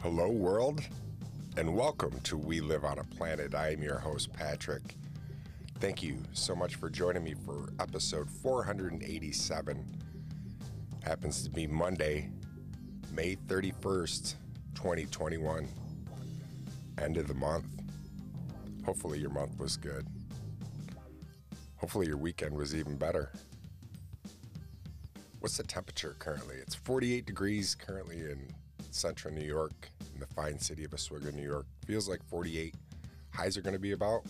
Hello, world, and welcome to We Live on a Planet. I am your host, Patrick. Thank you so much for joining me for episode 487. Happens to be Monday, May 31st, 2021. End of the month. Hopefully, your month was good. Hopefully, your weekend was even better. What's the temperature currently? It's 48 degrees currently in central New York, in the fine city of Oswego, New York. Feels like 48. Highs are going to be about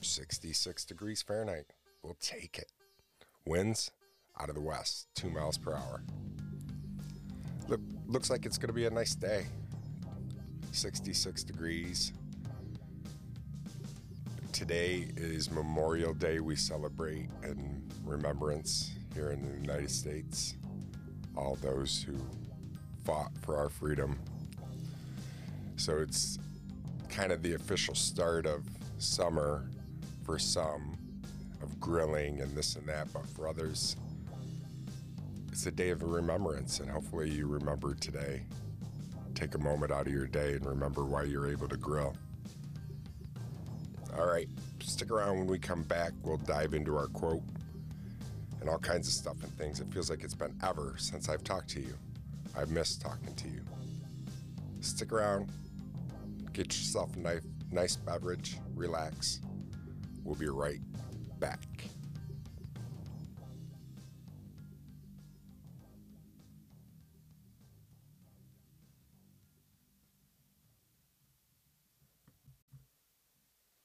66 degrees Fahrenheit. We'll take it. Winds out of the west, two miles per hour. Look, looks like it's going to be a nice day. 66 degrees. Today is Memorial Day. We celebrate in remembrance here in the United States all those who fought for our freedom. So it's kind of the official start of summer for some, of grilling and this and that, but for others, it's a day of remembrance, and hopefully you remember today. Take a moment out of your day and remember why you're able to grill. All right, stick around when we come back. We'll dive into our quote and all kinds of stuff and things. It feels like it's been ever since I've talked to you. I've missed talking to you. Stick around, get yourself a nice, nice beverage, relax. We'll be right back.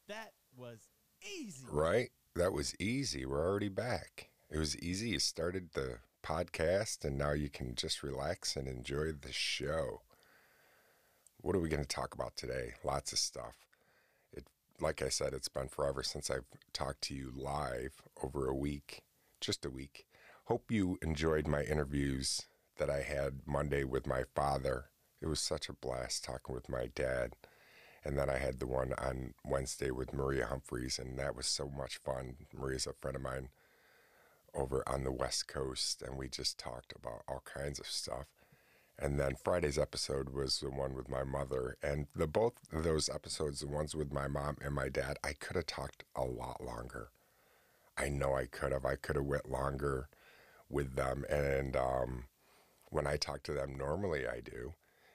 That was easy. Right? That was easy. We're already back. It was easy. You started the podcast, and now you can just relax and enjoy the show. What are we going to talk about today? Lots of stuff. It, like I said, it's been forever since I've talked to you live over a week, just a week. Hope you enjoyed my interviews that I had Monday with my father. It was such a blast talking with my dad. And then I had the one on Wednesday with Maria Humphreys, and that was so much fun. Maria's a friend of mine over on the West Coast, and we just talked about all kinds of stuff. And then Friday's episode was the one with my mother, and the both those episodes, the ones with my mom and my dad, I could have talked a lot longer. I know I could have. I could have went longer with them, and um, when I talk to them, normally I do.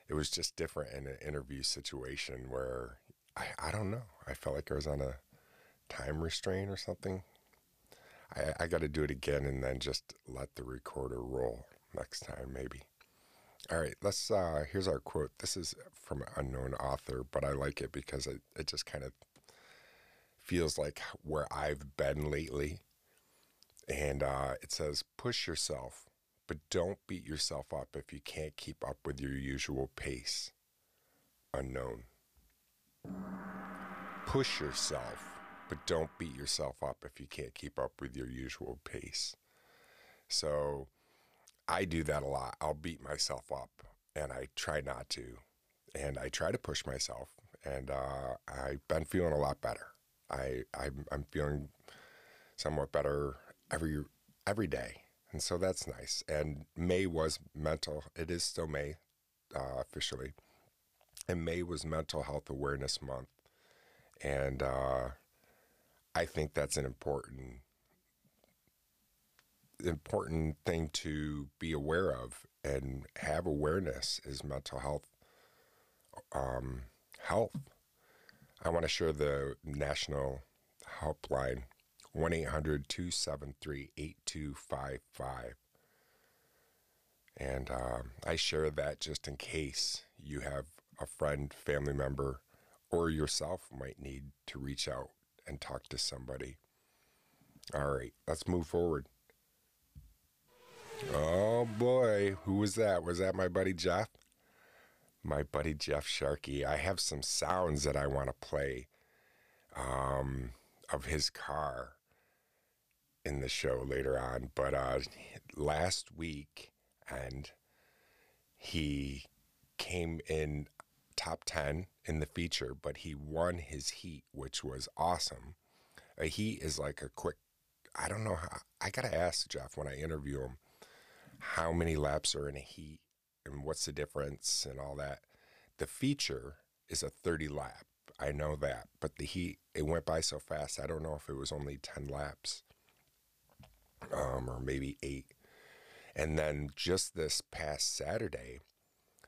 It was just different in an interview situation where I, I don't know. I felt like I was on a time restraint or something. I, I got to do it again and then just let the recorder roll next time, maybe. All right, let's. Uh, here's our quote. This is from an unknown author, but I like it because it, it just kind of feels like where I've been lately. And uh, it says, push yourself, but don't beat yourself up if you can't keep up with your usual pace. Unknown. Push yourself, but don't beat yourself up if you can't keep up with your usual pace. So I do that a lot. I'll beat myself up and I try not to. And I try to push myself and uh, I've been feeling a lot better. I, I'm, I'm feeling somewhat better every every day, and so that's nice. And May was mental. It is still May uh, officially, and May was Mental Health Awareness Month, and uh, I think that's an important important thing to be aware of and have awareness is mental health um, health. I want to share the national helpline 1 800 273 8255. And um, I share that just in case you have a friend, family member, or yourself might need to reach out and talk to somebody. All right, let's move forward. Oh boy, who was that? Was that my buddy Jeff? My buddy Jeff Sharkey. I have some sounds that I want to play um, of his car in the show later on. But uh, last week, and he came in top 10 in the feature, but he won his heat, which was awesome. A heat is like a quick, I don't know how, I got to ask Jeff when I interview him how many laps are in a heat and what's the difference and all that. The feature is a 30 lap. I know that, but the heat it went by so fast. I don't know if it was only 10 laps, um, or maybe eight. And then just this past Saturday,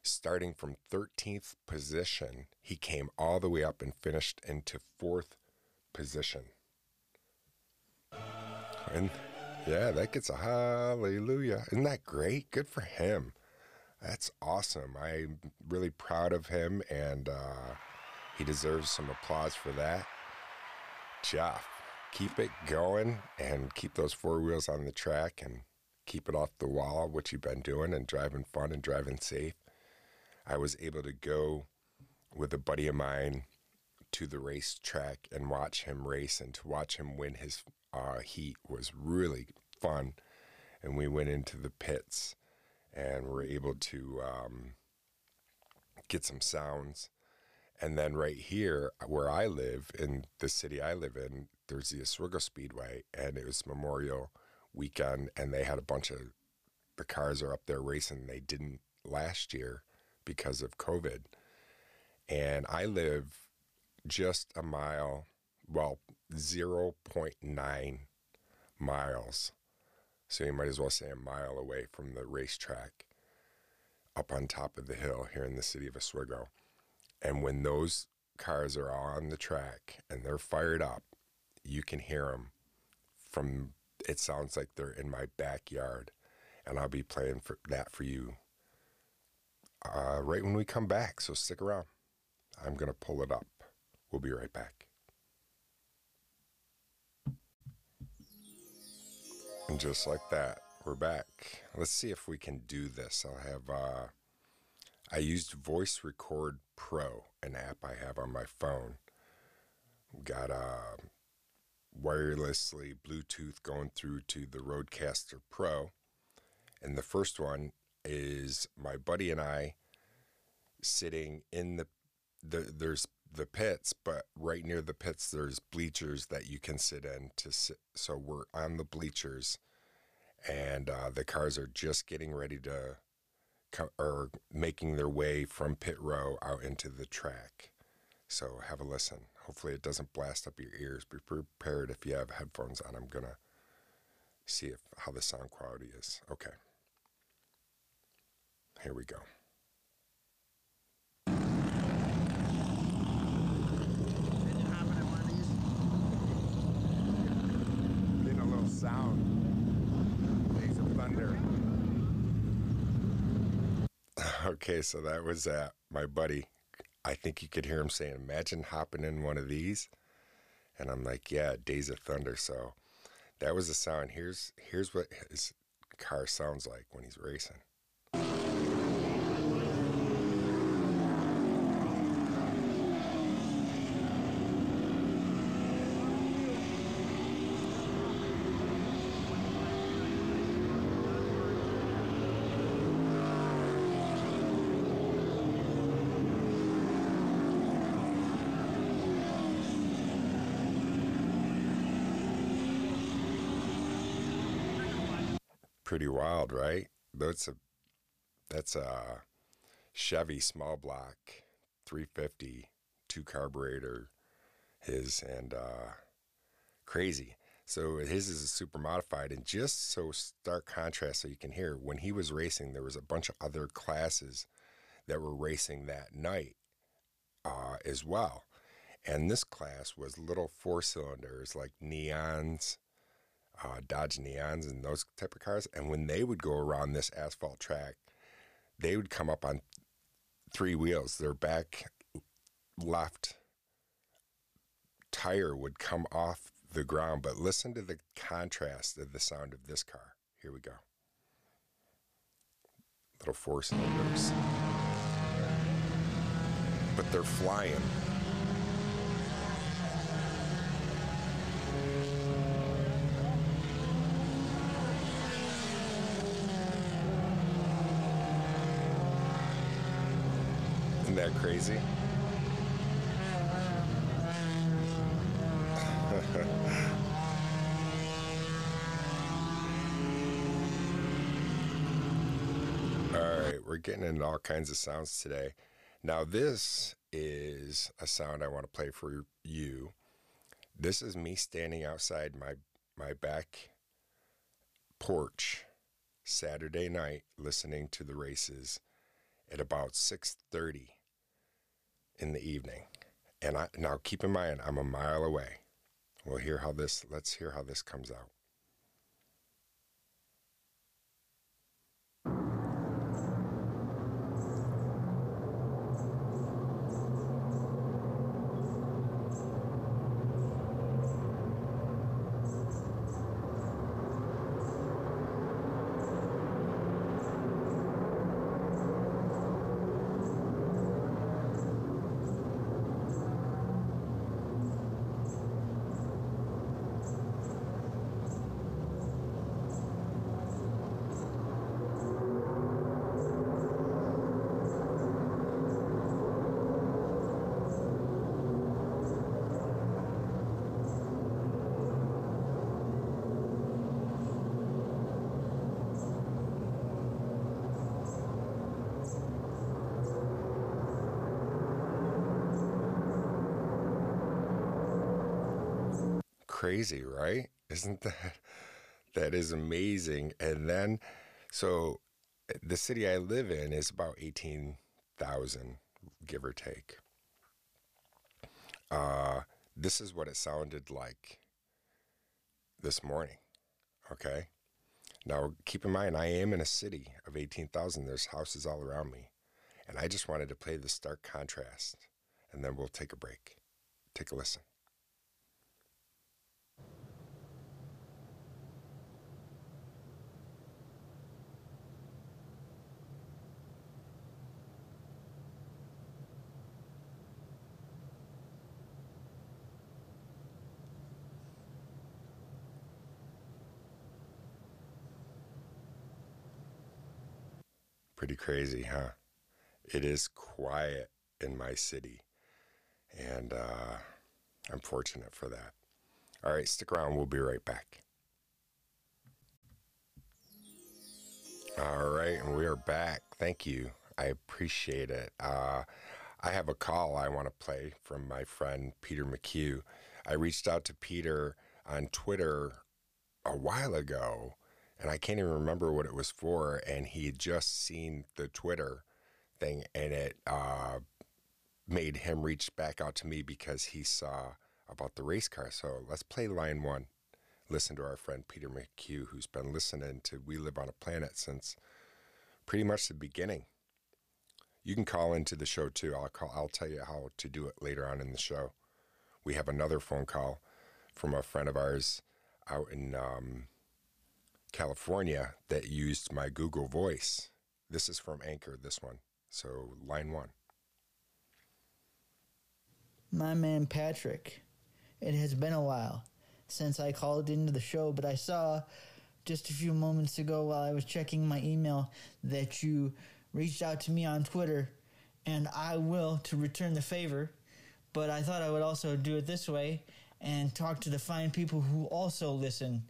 starting from 13th position, he came all the way up and finished into fourth position. And yeah, that gets a hallelujah. Isn't that great? Good for him. That's awesome. I'm really proud of him, and uh, he deserves some applause for that. Jeff, keep it going and keep those four wheels on the track and keep it off the wall, which you've been doing, and driving fun and driving safe. I was able to go with a buddy of mine to the racetrack and watch him race and to watch him win his uh, heat was really fun. And we went into the pits and were able to um, get some sounds. And then right here, where I live in the city I live in, there's the Oswego Speedway, and it was Memorial weekend, and they had a bunch of the cars are up there racing. They didn't last year because of COVID. And I live just a mile, well, 0.9 miles. So you might as well say a mile away from the racetrack up on top of the hill here in the city of Oswego. And when those cars are on the track and they're fired up, you can hear them from it sounds like they're in my backyard. And I'll be playing for that for you uh, right when we come back. So stick around. I'm going to pull it up. We'll be right back. And just like that, we're back. Let's see if we can do this. I'll have, uh, I used Voice Record Pro, an app I have on my phone. We Got uh, wirelessly Bluetooth going through to the Rodecaster Pro. And the first one is my buddy and I sitting in the, the there's the pits, but right near the pits there's bleachers that you can sit in to sit. So we're on the bleachers, and uh, the cars are just getting ready to come or making their way from pit row out into the track. So have a listen. Hopefully it doesn't blast up your ears. Be prepared if you have headphones on. I'm gonna see if how the sound quality is. Okay. Here we go. Getting a little sound. Days of thunder. Okay, so that was uh, my buddy. I think you could hear him saying, Imagine hopping in one of these. And I'm like, Yeah, Days of Thunder. So that was the sound. Here's here's what his car sounds like when he's racing. Pretty wild, right? That's a that's a Chevy small block 350 two carburetor his and uh crazy. So his is a super modified and just so stark contrast so you can hear when he was racing there was a bunch of other classes that were racing that night uh, as well. And this class was little four cylinders like neons, uh, Dodge Neons and those type of cars. And when they would go around this asphalt track, they would come up on three wheels. Their back left tire would come off the ground. But listen to the contrast of the sound of this car. Here we go. Little four cylinders. But they're flying. Isn't that crazy? All right, we're getting into all kinds of sounds today. Now, this is a sound I want to play for you. This is me standing outside my my back porch Saturday night listening to the races at about 6:30 in the evening. And I now keep in mind I'm a mile away. We'll hear how this let's hear how this comes out. Crazy, right? Isn't that that is amazing? And then, so the city I live in is about eighteen thousand, give or take. Uh, this is what it sounded like this morning. Okay. Now, keep in mind, I am in a city of 18,000. There's houses all around me. And I just wanted to play the stark contrast. And then we'll take a break. Take a listen. Pretty crazy, huh? It is quiet in my city. And uh, I'm fortunate for that. All right, stick around. We'll be right back. All right, and we are back. Thank you. I appreciate it. Uh, I have a call I want to play from my friend Peter McHugh. I reached out to Peter on Twitter a while ago and I can't even remember what it was for. And he had just seen the Twitter thing, and it uh, made him reach back out to me because he saw about the race car. So let's play line one. Listen to our friend Peter McHugh, who's been listening to We Live on a Planet since pretty much the beginning. You can call into the show too. I'll call. I'll tell you how to do it later on in the show. We have another phone call from a friend of ours out in um, California that used my Google Voice. This is from Anchor, this one. So, line one. My man Patrick, it has been a while since I called into the show, but I saw just a few moments ago while I was checking my email that you reached out to me on Twitter, and I will to return the favor. But I thought I would also do it this way and talk to the fine people who also listen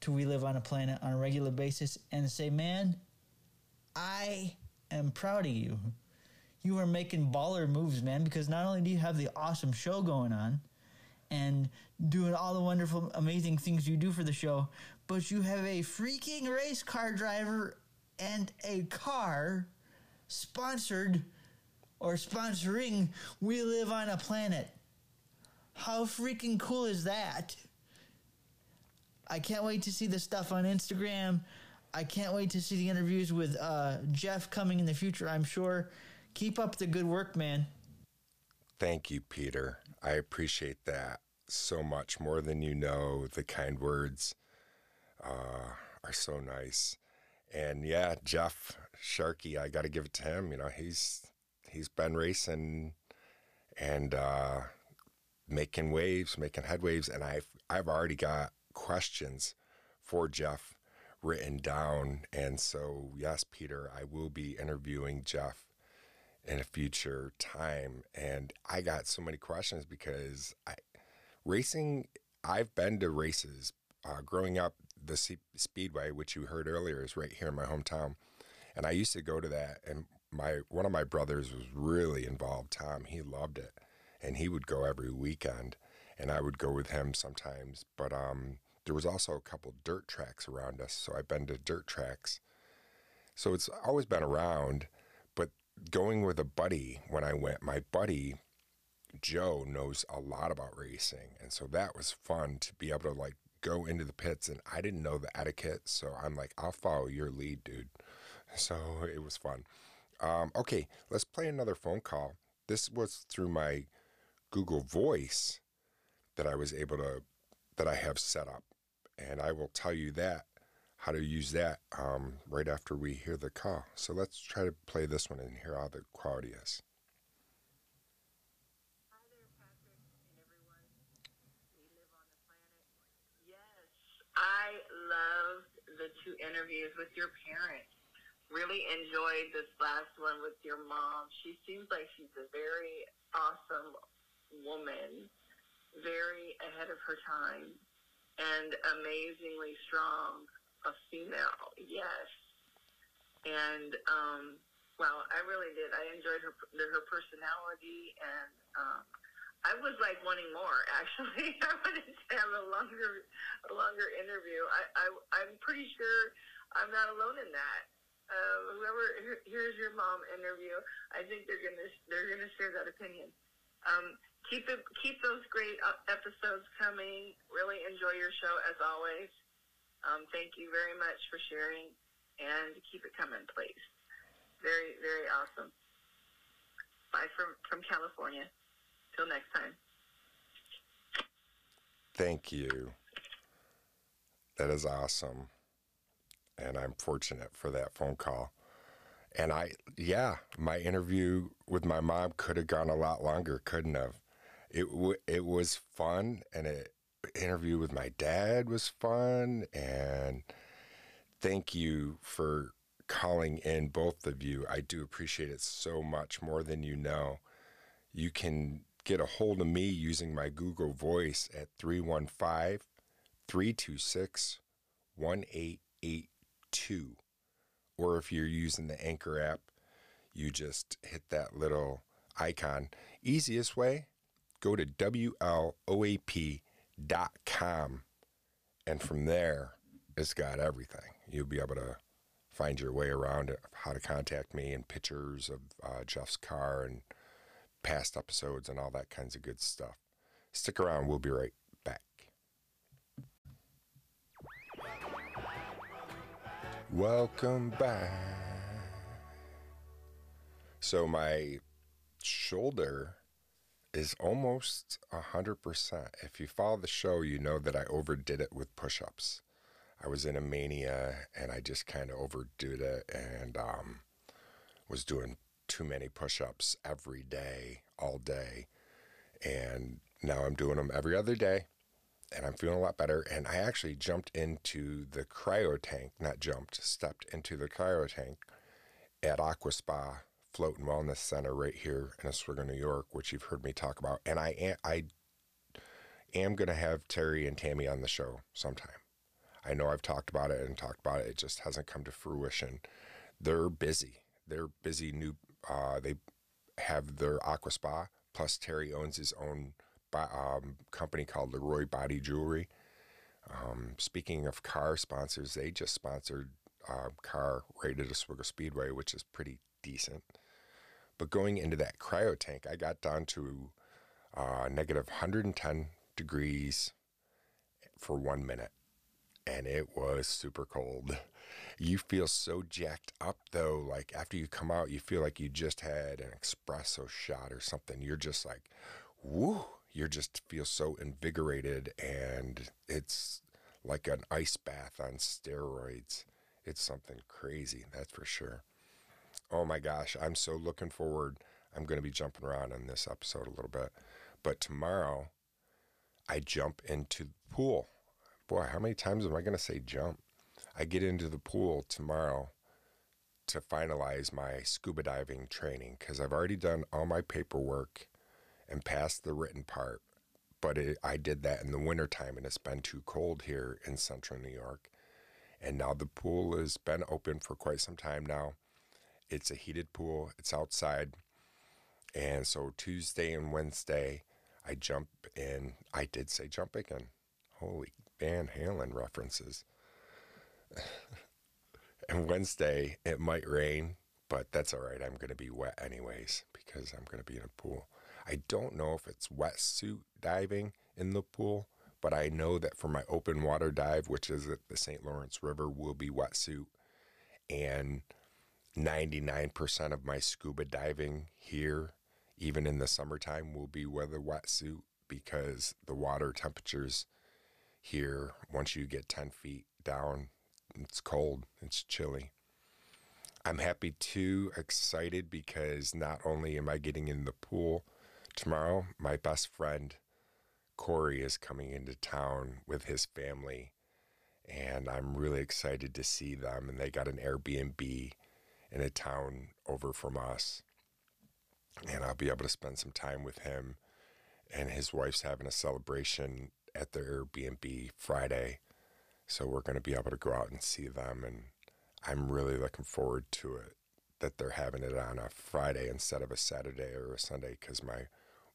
to We Live on a Planet on a regular basis and say, man, I am proud of you. You are making baller moves, man, because not only do you have the awesome show going on and doing all the wonderful, amazing things you do for the show, but you have a freaking race car driver and a car sponsored or sponsoring We Live on a Planet. How freaking cool is that? I can't wait to see the stuff on Instagram. I can't wait to see the interviews with uh, Jeff coming in the future, I'm sure. Keep up the good work, man. Thank you, Peter. I appreciate that so much more than you know. The kind words uh, are so nice. And yeah, Jeff Sharkey, I got to give it to him. You know, he's he's been racing and uh, making waves, making head waves, and I've I've already got questions for Jeff written down. And so, yes, Peter, I will be interviewing Jeff in a future time. And I got so many questions because I, racing, I've been to races uh, growing up. The C- Speedway, which you heard earlier, is right here in my hometown. And I used to go to that. And my one of my brothers was really involved. Tom, he loved it, and he would go every weekend, and I would go with him sometimes. But um, there was also a couple dirt tracks around us, so I've been to dirt tracks. So it's always been around, but going with a buddy when I went, my buddy Joe knows a lot about racing, and so that was fun to be able to like go into the pits, and I didn't know the etiquette, so I'm like, I'll follow your lead, dude. So it was fun. Um, okay, let's play another phone call. This was through my Google Voice that I was able to that I have set up, and I will tell you that how to use that um, right after we hear the call. So let's try to play this one and hear how the quality is. Hi there, Patrick and everyone. We live on the planet. Yes, I loved the two interviews with your parents. Really enjoyed this last one with your mom. She seems like she's a very awesome woman, very ahead of her time, and amazingly strong. A female, yes. And um, well, I really did. I enjoyed her her personality, and um, I was like wanting more. Actually, I wanted to have a longer, a longer interview. I, I I'm pretty sure I'm not alone in that. Uh, whoever here- here's your mom interview, I think they're gonna they're gonna share that opinion. Um, keep it keep those great uh, episodes coming. Really enjoy your show as always. Um, thank you very much for sharing, and keep it coming, please. Very very awesome. Bye from from California. Till next time. Thank you. That is awesome. And I'm fortunate for that phone call. And I, yeah, my interview with my mom could have gone a lot longer, couldn't have? It w- it was fun, and it interview with my dad was fun. And thank you for calling in, both of you. I do appreciate it so much more than you know. You can get a hold of me using my Google Voice at 315 326 1882. Or if you're using the Anchor app, you just hit that little icon. Easiest way, go to WLOAP.com. And from there, it's got everything. You'll be able to find your way around how to contact me, and pictures of uh, Jeff's car and past episodes and all that kinds of good stuff. Stick around, we'll be right back. Welcome back. So, my shoulder is almost 100%. If you follow the show, you know that I overdid it with push ups. I was in a mania and I just kind of overdid it and um, was doing too many push ups every day, all day. And now I'm doing them every other day and I'm feeling a lot better. And I actually jumped into the cryo tank, not jumped, stepped into the cryo tank at Aqua Spa Float and Wellness Center right here in Oswego, New York, which you've heard me talk about. And I am, I am going to have Terry and Tammy on the show sometime. I know I've talked about it and talked about it. It just hasn't come to fruition. They're busy. They're busy. New. Uh, they have their Aqua Spa. Plus, Terry owns his own um, company called Leroy Body Jewelry. Um, speaking of car sponsors, they just sponsored a car right at Oswego Speedway, which is pretty decent. But going into that cryo tank, I got down to uh, negative 110 degrees for one minute and it was super cold. You feel so jacked up though, like after you come out, you feel like you just had an espresso shot or something. You're just like, woo, you just feel so invigorated, and it's like an ice bath on steroids. It's something crazy, that's for sure. Oh my gosh, I'm so looking forward. I'm going to be jumping around in this episode a little bit. But tomorrow, I jump into the pool boy, how many times am I going to say jump? I get into the pool tomorrow to finalize my scuba diving training because I've already done all my paperwork and passed the written part. But it, I did that in the wintertime and it's been too cold here in central New York. And now the pool has been open for quite some time now. It's a heated pool. It's outside, and so Tuesday and Wednesday, I jump in. I did say jump again. Holy Van Halen references. and Wednesday it might rain, but that's all right. I'm going to be wet anyways because I'm going to be in a pool. I don't know if it's wetsuit diving in the pool, but I know that for my open water dive, which is at the St. Lawrence River, will be wetsuit. And 99% of my scuba diving here, even in the summertime, will be with a wetsuit because the water temperatures here, once you get 10 feet down, it's cold, it's chilly. I'm happy too, excited because not only am I getting in the pool tomorrow, my best friend Corey is coming into town with his family, and I'm really excited to see them. And they got an Airbnb in a town over from us, and I'll be able to spend some time with him. And his wife's having a celebration at their Airbnb Friday, so we're going to be able to go out and see them. And I'm really looking forward to it that they're having it on a Friday instead of a Saturday or a Sunday because my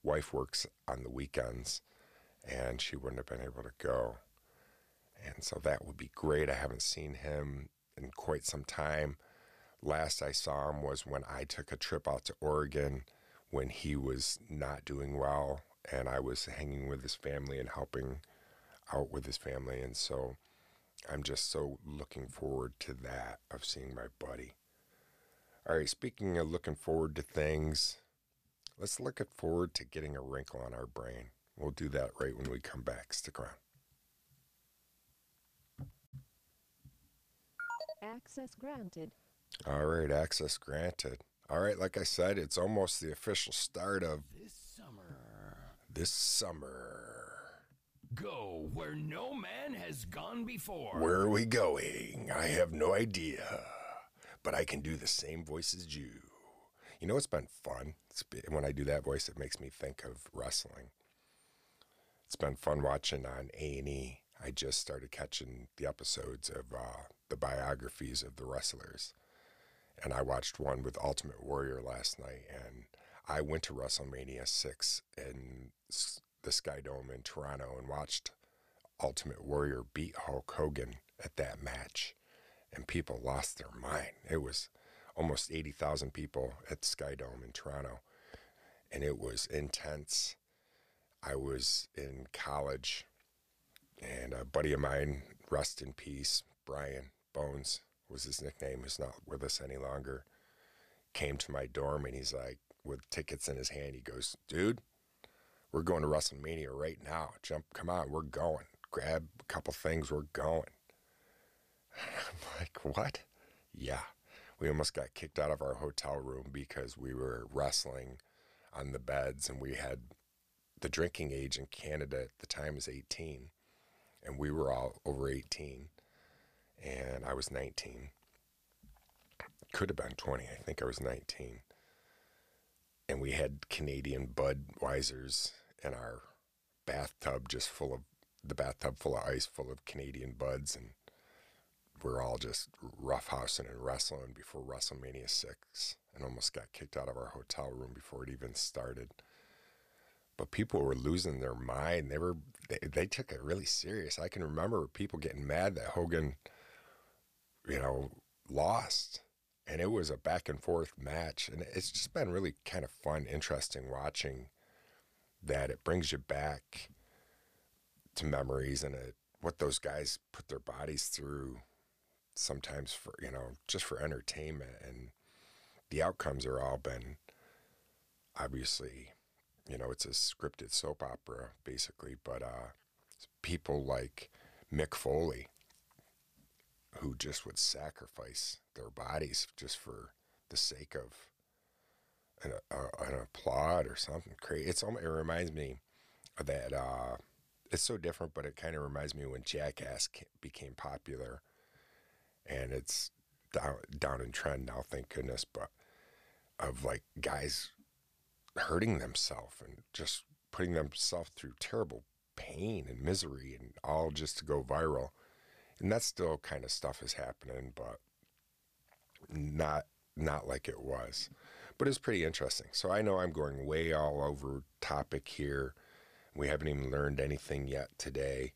wife works on the weekends and she wouldn't have been able to go. And so that would be great. I haven't seen him in quite some time. Last I saw him was when I took a trip out to Oregon when he was not doing well and I was hanging with his family and helping out with his family. And so I'm just so looking forward to that of seeing my buddy. All right, speaking of looking forward to things, let's look forward to getting a wrinkle on our brain. We'll do that right when we come back. Stick around. Access granted. All right, access granted. All right, like I said, it's almost the official start of This summer, this summer. go where no man has gone before. Where are we going? I have no idea, but I can do the same voice as you. You know, it's been fun. It's been, when I do that voice, it makes me think of wrestling. It's been fun watching on A and E. I just started catching the episodes of uh, the biographies of the wrestlers, and I watched one with Ultimate Warrior last night. And I went to WrestleMania six in the Sky Dome in Toronto and watched Ultimate Warrior beat Hulk Hogan at that match, and people lost their mind. It was almost 80,000 people at Sky Dome in Toronto, and it was intense. I was in college, and a buddy of mine, rest in peace, Brian Bones was his nickname, is not with us any longer, came to my dorm and he's like, with tickets in his hand, he goes, Dude, we're going to WrestleMania right now. Jump, come on, we're going. Grab a couple things, we're going. I'm like, what? Yeah. We almost got kicked out of our hotel room because we were wrestling on the beds and we had the drinking age in Canada at the time was 18 and we were all over 18 and I was 19. Could have been 20. I think I was 19 and we had Canadian Budweisers in our bathtub, just full of the bathtub full of ice, full of Canadian buds, and we're all just roughhousing and wrestling before WrestleMania six, and almost got kicked out of our hotel room before it even started. But people were losing their mind. They were they, they took it really serious. I can remember people getting mad that Hogan, you know, lost. And it was a back and forth match. And it's just been really kind of fun interesting watching that. It brings you back to memories and it, what those guys put their bodies through sometimes for you know just for entertainment. And the outcomes are all been obviously you know it's a scripted soap opera basically but uh people like Mick Foley who just would sacrifice their bodies just for the sake of an, uh, an applaud or something crazy. It's it reminds me of that. Uh, it's so different, but it kind of reminds me when Jackass became popular, and it's down down in trend now. Thank goodness, but of like guys hurting themselves and just putting themselves through terrible pain and misery, and all just to go viral and that still kind of stuff is happening, but not not like it was. But it's pretty interesting. So I know I'm going way all over topic here. We haven't even learned anything yet today,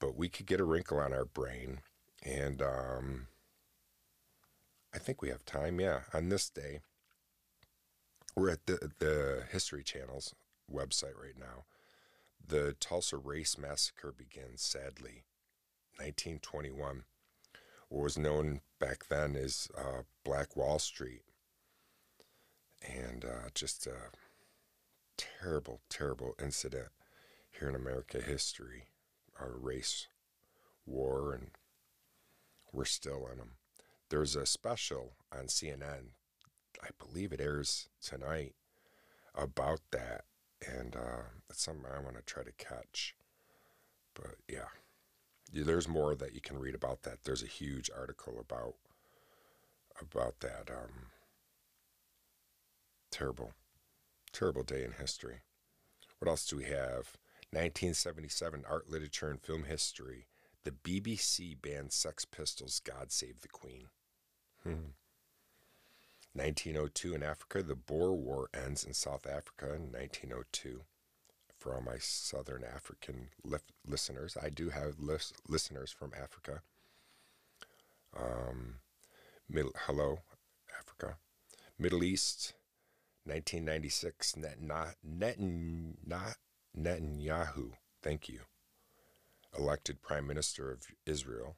but we could get a wrinkle on our brain. And um, I think we have time, yeah, on this day. We're at the, the History Channel's website right now. The Tulsa Race Massacre begins, sadly, 1921. What was known back then as uh, Black Wall Street. And uh, just a terrible, terrible incident here in America history. Our race war, and we're still in them. There's a special on CNN, I believe it airs tonight, about that. And uh, it's something I want to try to catch. But yeah there's more that you can read about that. There's a huge article about about that um, terrible, terrible day in history. What else do we have? 1977 art, literature, and film history. The BBC banned Sex Pistols' "God Save the Queen." Hmm. 1902 in Africa, the Boer War ends in South Africa in 1902 for all my Southern African listeners. I do have listeners from Africa. Um, middle, hello, Africa. Middle East, 1996, Net, not, Net, not Netanyahu, thank you, elected Prime Minister of Israel,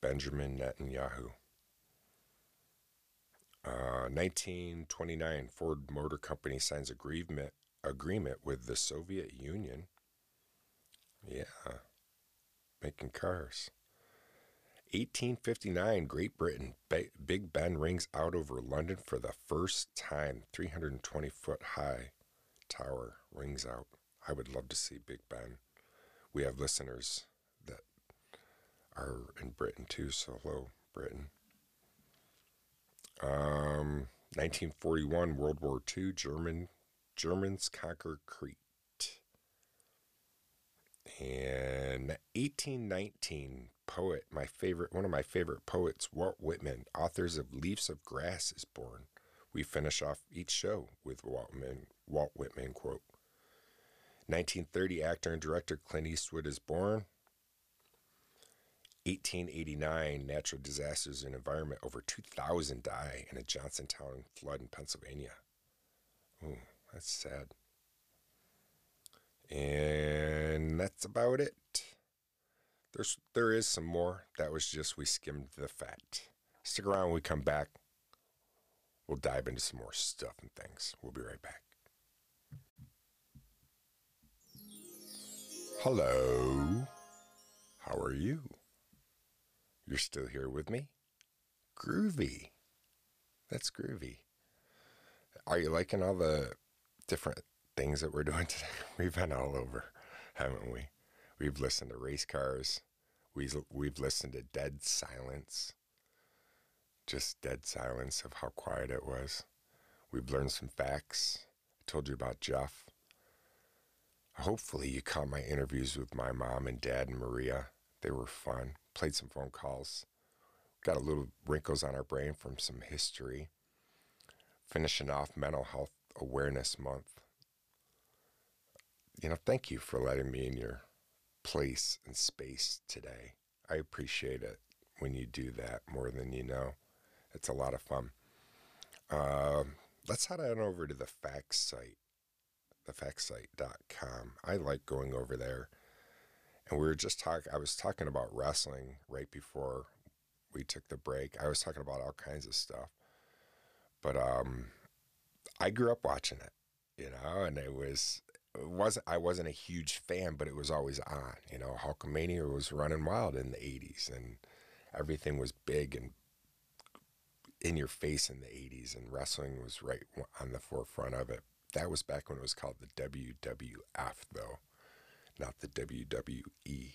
Benjamin Netanyahu. Uh, 1929, Ford Motor Company signs agreement agreement with the Soviet Union. Yeah, making cars. 1859, Great Britain, Big Ben rings out over London for the first time. 320 foot high tower rings out. I would love to see Big Ben. We have listeners that are in Britain too, so hello, Britain. Um, 1941, World War II, German Germans conquer Crete. And 1819, poet, my favorite, one of my favorite poets, Walt Whitman, authors of Leaves of Grass, is born. We finish off each show with Walt Whitman, Walt Whitman quote. 1930, actor and director Clint Eastwood is born. 1889, natural disasters and environment. Over 2,000 die in a Johnsontown flood in Pennsylvania. Ooh. That's sad. And that's about it. There's there is some more. That was just we skimmed the fat. Stick around when we come back. We'll dive into some more stuff and things. We'll be right back. Hello. How are you? You're still here with me? Groovy. That's groovy. Are you liking all the different things that we're doing today. We've been all over, haven't we? We've listened to race cars. We've, we've listened to dead silence. Just dead silence of how quiet it was. We've learned some facts. I told you about Jeff. Hopefully, you caught my interviews with my mom and dad and Maria. They were fun. Played some phone calls. Got a little wrinkles on our brain from some history. Finishing off mental health Awareness Month. You know, thank you for letting me in your place and space today. I appreciate it when you do that more than you know. It's a lot of fun. Uh, let's head on over to the facts site, thefactsite.com. I like going over there. And we were just talking, I was talking about wrestling right before we took the break. I was talking about all kinds of stuff. But um, I grew up watching it, you know, and it was it wasn't I wasn't a huge fan, but it was always on. You know, Hulkamania was running wild in the '80s, and everything was big and in your face in the '80s, and wrestling was right on the forefront of it. That was back when it was called the WWF, though, not the WWE.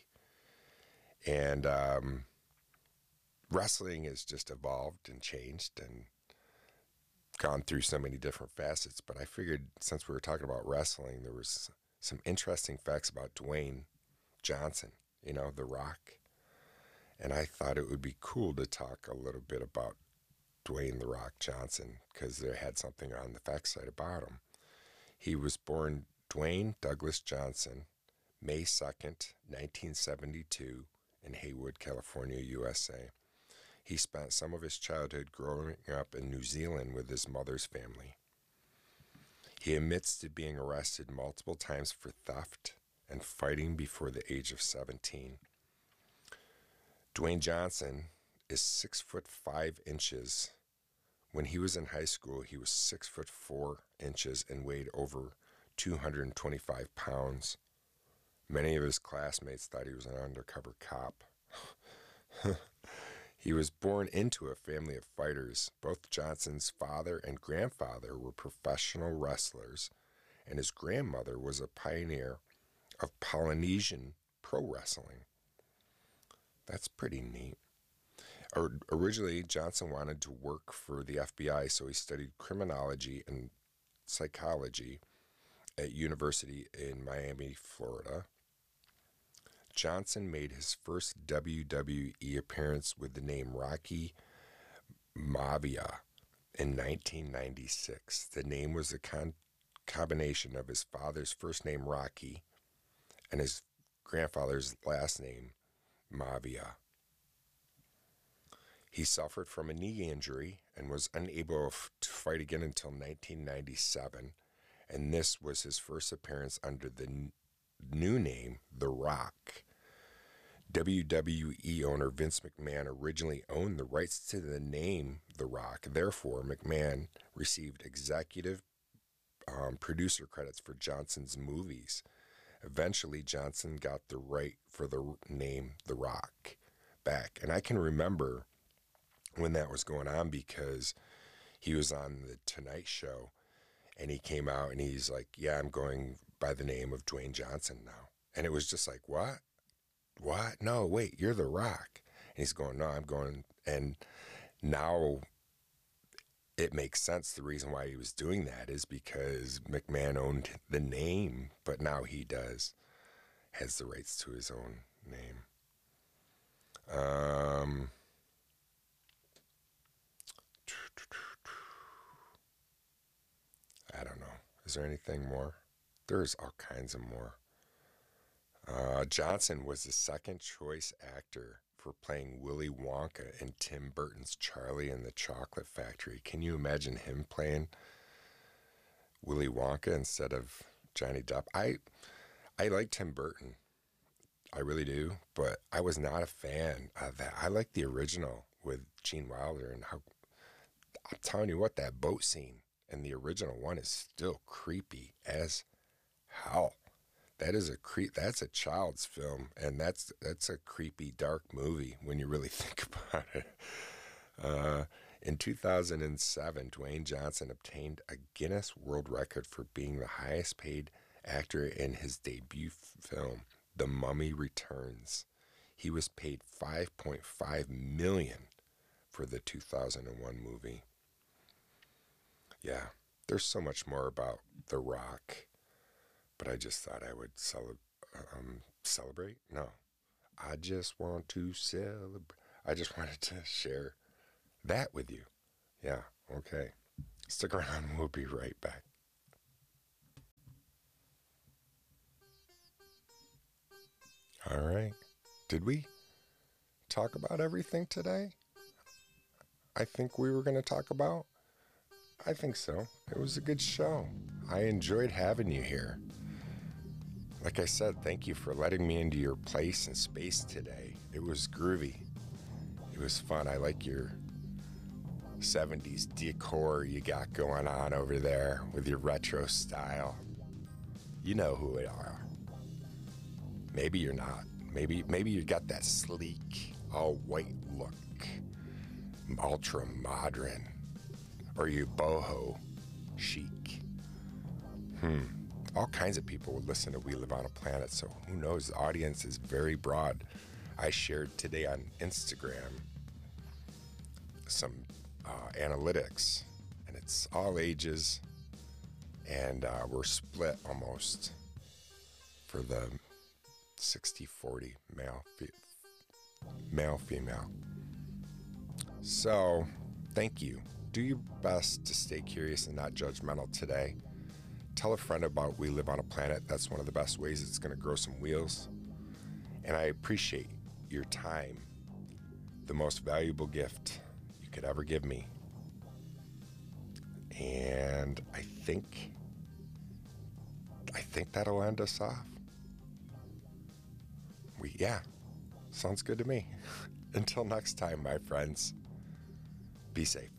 And um, wrestling has just evolved and changed, and gone through so many different facets, but I figured since we were talking about wrestling, there was some interesting facts about Dwayne Johnson, you know, The Rock. And I thought it would be cool to talk a little bit about Dwayne The Rock Johnson because they had something on the fact site about him. He was born Dwayne Douglas Johnson, May 2nd, 1972, in Haywood, California, USA. He spent some of his childhood growing up in New Zealand with his mother's family. He admits to being arrested multiple times for theft and fighting before the age of 17. Dwayne Johnson is six foot five inches. When he was in high school, he was six foot four inches and weighed over 225 pounds. Many of his classmates thought he was an undercover cop. he was born into a family of fighters. Both Johnson's father and grandfather were professional wrestlers, and his grandmother was a pioneer of Polynesian pro wrestling. That's pretty neat. Originally, Johnson wanted to work for the FBI, so he studied criminology and psychology at University in Miami, Florida. Johnson made his first WWE appearance with the name Rocky Maivia in 1996. The name was a con- combination of his father's first name Rocky and his grandfather's last name Maivia. He suffered from a knee injury and was unable to fight again until 1997, and this was his first appearance under the new name, The Rock. WWE owner Vince McMahon originally owned the rights to the name The Rock. Therefore, McMahon received executive um, producer credits for Johnson's movies. Eventually, Johnson got the right for the name The Rock back. And I can remember when that was going on because he was on the Tonight Show and he came out and he's like, Yeah, I'm going by the name of Dwayne Johnson now. And it was just like, What? What? No, wait, you're The Rock. And he's going, No, I'm going. And now it makes sense. The reason why he was doing that is because McMahon owned the name, but now he does, has the rights to his own name. Um, I don't know. Is there anything more? There's all kinds of more. Uh, Johnson was the second choice actor for playing Willy Wonka in Tim Burton's Charlie and the Chocolate Factory. Can you imagine him playing Willy Wonka instead of Johnny Depp? I I like Tim Burton. I really do, but I was not a fan of that. I like the original with Gene Wilder and how I'm telling you what that boat scene in the original one is still creepy as hell that is a creep. That's a child's film, and that's that's a creepy, dark movie when you really think about it. Uh, in 2007, Dwayne Johnson obtained a Guinness World Record for being the highest paid actor in his debut film, The Mummy Returns. He was paid 5.5 million for the 2001 movie. Yeah, there's so much more about The Rock but I just thought I would cele- um, celebrate. No, I just want to celebrate. I just wanted to share that with you. Yeah, okay. Stick around, we'll be right back. All right. Did we talk about everything today? I think we were going to talk about. I think so. It was a good show. I enjoyed having you here. Like I said, thank you for letting me into your place and space today. It was groovy. It was fun. I like your 70s decor you got going on over there with your retro style. You know who we are. Maybe you're not. Maybe maybe you got that sleek, all white look, ultra modern, or you boho chic. Hmm all kinds of people would listen to We Live on a Planet. So who knows? The audience is very broad. I shared today on Instagram some uh, analytics, and it's all ages, and uh, we're split almost for the 60 40 male, fe- male, female. So thank you. Do your best to stay curious and not judgmental today. Tell a friend about We Live on a Planet. That's one of the best ways it's going to grow some wheels. And I appreciate your time, the most valuable gift you could ever give me. And I think I think that'll end us off. We yeah. Sounds good to me. Until next time, my friends. Be safe.